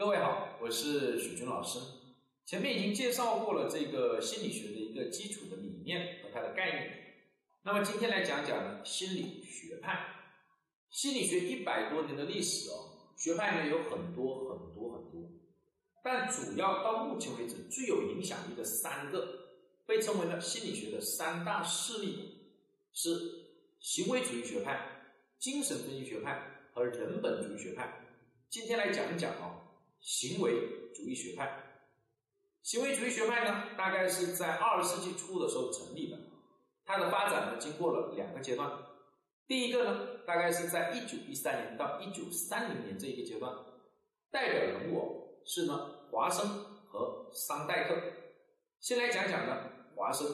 各位好，我是许军老师。前面已经介绍过了这个心理学的一个基础的理念和它的概念。那么今天来讲讲呢，心理学派。心理学一百多年的历史哦，学派呢有很多很多很多，但主要到目前为止最有影响力的三个，被称为呢心理学的三大势力，是行为主义学派、精神分析学派和人本主义学派。今天来讲一讲哦。行为主义学派，行为主义学派呢，大概是在二十世纪初的时候成立的。它的发展呢，经过了两个阶段。第一个呢，大概是在一九一三年到一九三零年这一个阶段，代表人物是呢华生和桑代克。先来讲讲呢华生，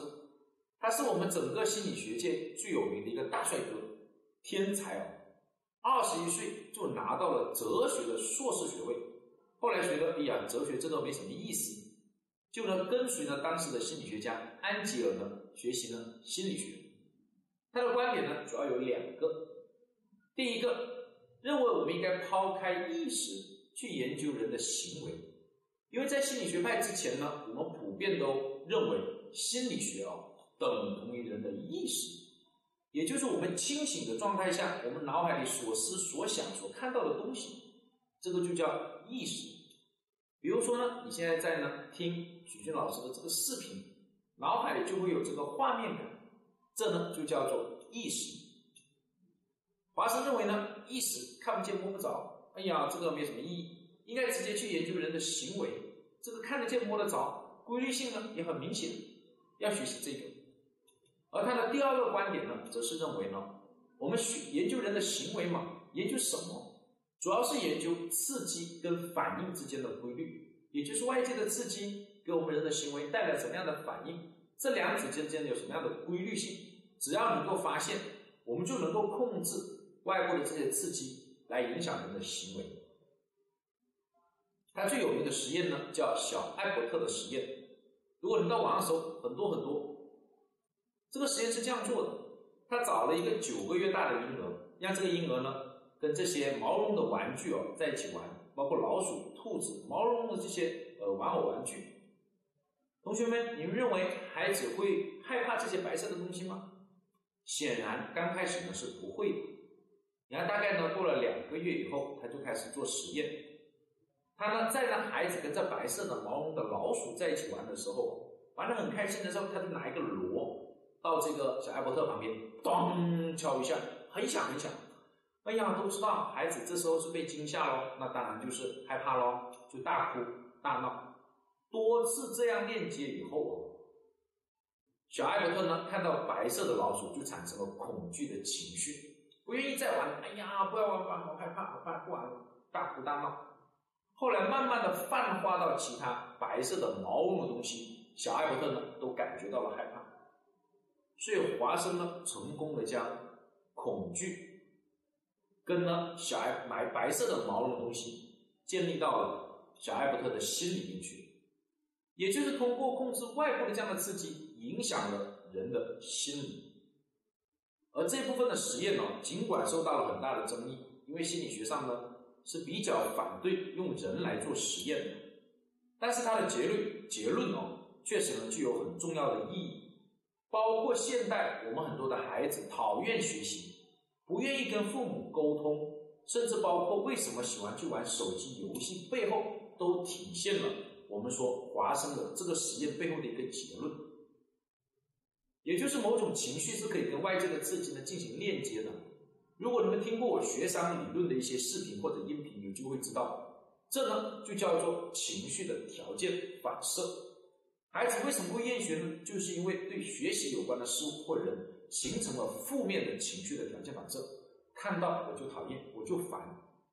他是我们整个心理学界最有名的一个大帅哥，天才哦，二十一岁就拿到了哲学的硕士学位。后来觉得，哎呀，哲学这都没什么意思，就呢跟随呢当时的心理学家安吉尔呢学习呢心理学。他的观点呢主要有两个，第一个认为我们应该抛开意识去研究人的行为，因为在心理学派之前呢，我们普遍都认为心理学啊等同于人的意识，也就是我们清醒的状态下，我们脑海里所思所想所看到的东西。这个就叫意识。比如说呢，你现在在呢听许军老师的这个视频，脑海里就会有这个画面感，这呢就叫做意识。华生认为呢，意识看不见摸不着，哎呀，这个没什么意义，应该直接去研究人的行为，这个看得见摸得着，规律性呢也很明显，要学习这个。而他的第二个观点呢，则是认为呢，我们学研究人的行为嘛，研究什么？主要是研究刺激跟反应之间的规律，也就是外界的刺激给我们人的行为带来什么样的反应，这两者之间有什么样的规律性？只要能够发现，我们就能够控制外部的这些刺激来影响人的行为。他最有名的实验呢，叫小艾伯特的实验。如果你到网上搜，很多很多。这个实验是这样做的：他找了一个九个月大的婴儿，让这个婴儿呢。跟这些毛绒的玩具哦在一起玩，包括老鼠、兔子、毛茸茸的这些呃玩偶玩具。同学们，你们认为孩子会害怕这些白色的东西吗？显然，刚开始呢是不会的。你看，大概呢过了两个月以后，他就开始做实验。他呢再让孩子跟这白色的毛绒的老鼠在一起玩的时候，玩的很开心的时候，他就拿一个锣到这个小艾伯特旁边，咚敲一下，很响很响。哎呀，都知道孩子这时候是被惊吓喽，那当然就是害怕喽，就大哭大闹。多次这样链接以后，小艾伯特呢看到白色的老鼠就产生了恐惧的情绪，不愿意再玩。哎呀，不要玩不玩，好害怕，好怕，不玩了，大哭大闹。后来慢慢的泛化到其他白色的毛绒的东西，小艾伯特呢都感觉到了害怕。所以华生呢成功的将恐惧。跟呢小艾买白色的毛绒东西，建立到了小艾伯特的心里面去，也就是通过控制外部的这样的刺激，影响了人的心理。而这部分的实验呢，尽管受到了很大的争议，因为心理学上呢是比较反对用人来做实验的，但是它的结论结论哦，确实呢具有很重要的意义，包括现代我们很多的孩子讨厌学习。不愿意跟父母沟通，甚至包括为什么喜欢去玩手机游戏，背后都体现了我们说华生的这个实验背后的一个结论，也就是某种情绪是可以跟外界的刺激呢进行链接的。如果你们听过我学商理论的一些视频或者音频，你就会知道，这呢就叫做情绪的条件反射。孩子为什么会厌学呢？就是因为对学习有关的事物或人。形成了负面的情绪的条件反射，看到我就讨厌，我就烦，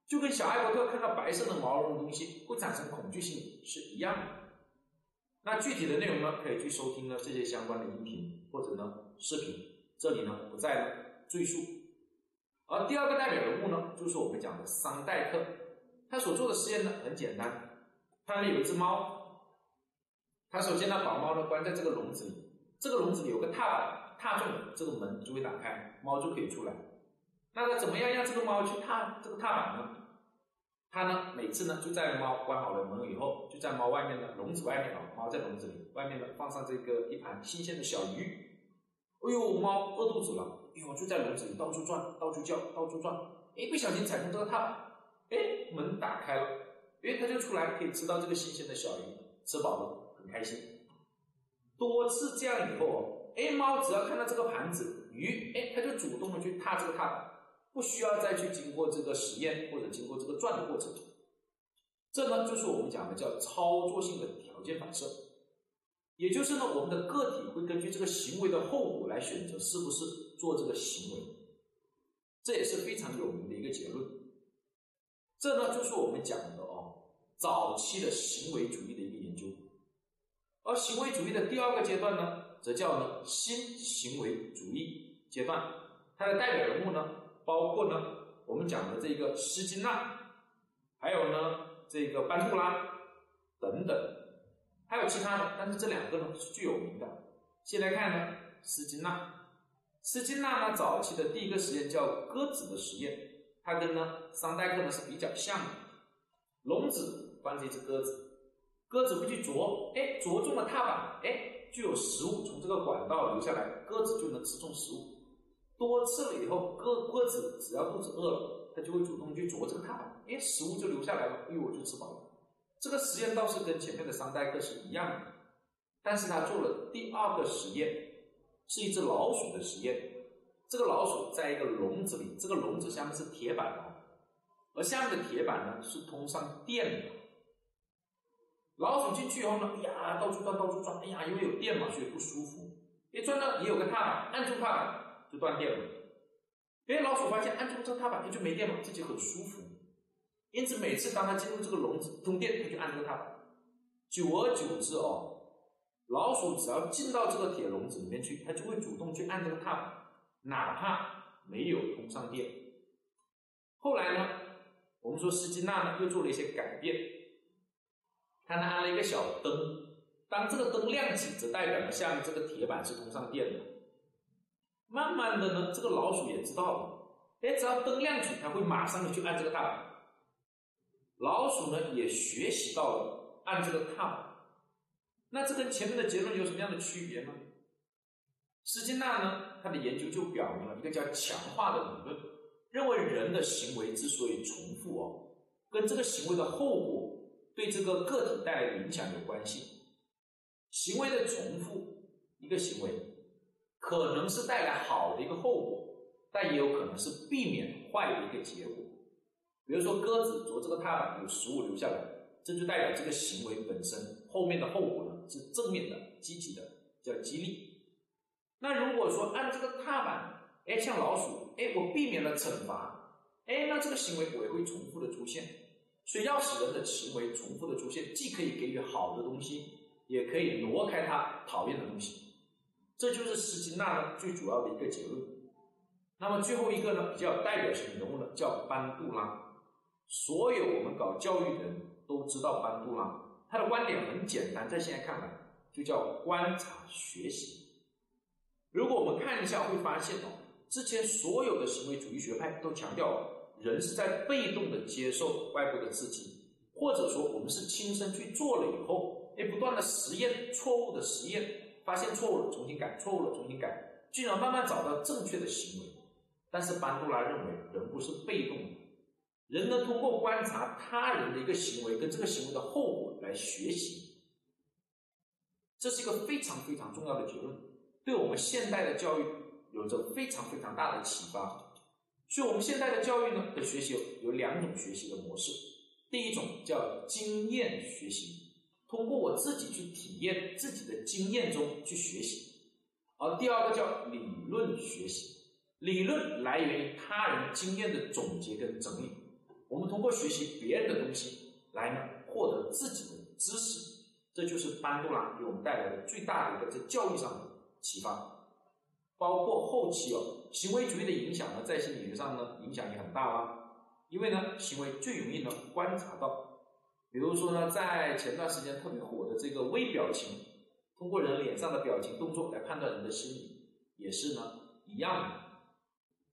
就跟小艾伯特看到白色的毛绒东西会产生恐惧心理是一样的。那具体的内容呢，可以去收听呢这些相关的音频或者呢视频，这里呢不再赘述。而第二个代表人物呢，就是我们讲的桑代克，他所做的实验呢很简单，他呢有一只猫，他首先呢把猫呢关在这个笼子里，这个笼子里有个踏板。踏中这个门就会打开，猫就可以出来。那他怎么样让这个猫去踏这个踏板呢？他呢每次呢就在猫关好了门以后，就在猫外面的笼子外面啊，猫在笼子里，外面呢放上这个一盘新鲜的小鱼。哎呦，猫饿肚子了，哎呦就在笼子里到处转，到处叫，到处转。哎，不小心踩中这个踏板，哎，门打开了，哎，它就出来可以吃到这个新鲜的小鱼，吃饱了很开心。多次这样以后，哎，猫只要看到这个盘子鱼，哎，它就主动的去踏这个踏板。不需要再去经过这个实验或者经过这个转的过程，这呢就是我们讲的叫操作性的条件反射，也就是呢我们的个体会根据这个行为的后果来选择是不是做这个行为，这也是非常有名的一个结论。这呢就是我们讲的哦早期的行为主义的一个研究，而行为主义的第二个阶段呢，则叫呢新行为主义阶段，它的代表人物呢。包括呢，我们讲的这个施金纳，还有呢这个班杜拉等等，还有其他的，但是这两个呢是最有名的。先来看呢施金纳，施金纳呢早期的第一个实验叫鸽子的实验，它跟呢桑代克呢是比较像的。笼子关着一只鸽子，鸽子会去啄，哎啄中了踏板，哎就有食物从这个管道流下来，鸽子就能吃中食物。多次了以后，鸽鸽子只要肚子饿了，它就会主动去啄这个踏板，哎，食物就留下来了，哎，我就吃饱了。这个实验倒是跟前面的桑代克是一样的，但是他做了第二个实验，是一只老鼠的实验。这个老鼠在一个笼子里，这个笼子下面是铁板的，而下面的铁板呢是通上电的。老鼠进去以后呢，哎呀，到处转，到处转，因为有电嘛，所以不舒服。一转到也有个踏板，按住踏板。就断电了，哎，老鼠发现按住这个踏板，它就没电了，自己很舒服。因此，每次当它进入这个笼子通电，它就按这个踏板。久而久之哦，老鼠只要进到这个铁笼子里面去，它就会主动去按这个踏板，哪怕没有通上电。后来呢，我们说斯金纳呢又做了一些改变，他呢安了一个小灯，当这个灯亮起，则代表了下面这个铁板是通上电的。慢慢的呢，这个老鼠也知道了，哎，只要灯亮起，它会马上的去按这个踏板。老鼠呢也学习到了按这个踏板。那这跟前面的结论有什么样的区别呢？斯金纳呢，他的研究就表明了一个叫强化的理论，认为人的行为之所以重复哦，跟这个行为的后果对这个个体带来的影响有关系。行为的重复，一个行为。可能是带来好的一个后果，但也有可能是避免坏的一个结果。比如说，鸽子啄这个踏板有食物留下来，这就代表这个行为本身后面的后果呢是正面的、积极的，叫激励。那如果说按这个踏板，哎，像老鼠，哎，我避免了惩罚，哎，那这个行为我也会重复的出现。所以，要使人的行为重复的出现，既可以给予好的东西，也可以挪开他讨厌的东西。这就是斯金纳呢最主要的一个结论。那么最后一个呢比较代表性的人物呢叫班杜拉。所有我们搞教育的人都知道班杜拉，他的观点很简单，在现在看来就叫观察学习。如果我们看一下会发现哦，之前所有的行为主义学派都强调人是在被动的接受外部的刺激，或者说我们是亲身去做了以后，哎不断的实验错误的实验。发现错误了，重新改；错误了，重新改，进而慢慢找到正确的行为。但是班杜拉认为，人不是被动的，人呢通过观察他人的一个行为跟这个行为的后果来学习。这是一个非常非常重要的结论，对我们现代的教育有着非常非常大的启发。所以，我们现代的教育呢的学习有两种学习的模式，第一种叫经验学习。通过我自己去体验自己的经验中去学习，而第二个叫理论学习，理论来源于他人经验的总结跟整理，我们通过学习别人的东西来呢获得自己的知识，这就是班杜拉给我们带来的最大的一个在教育上的启发，包括后期哦行为主义的影响呢，在心理学上呢影响也很大啦，因为呢行为最容易呢观察到。比如说呢，在前段时间特别火的这个微表情，通过人脸上的表情动作来判断人的心理，也是呢一样的。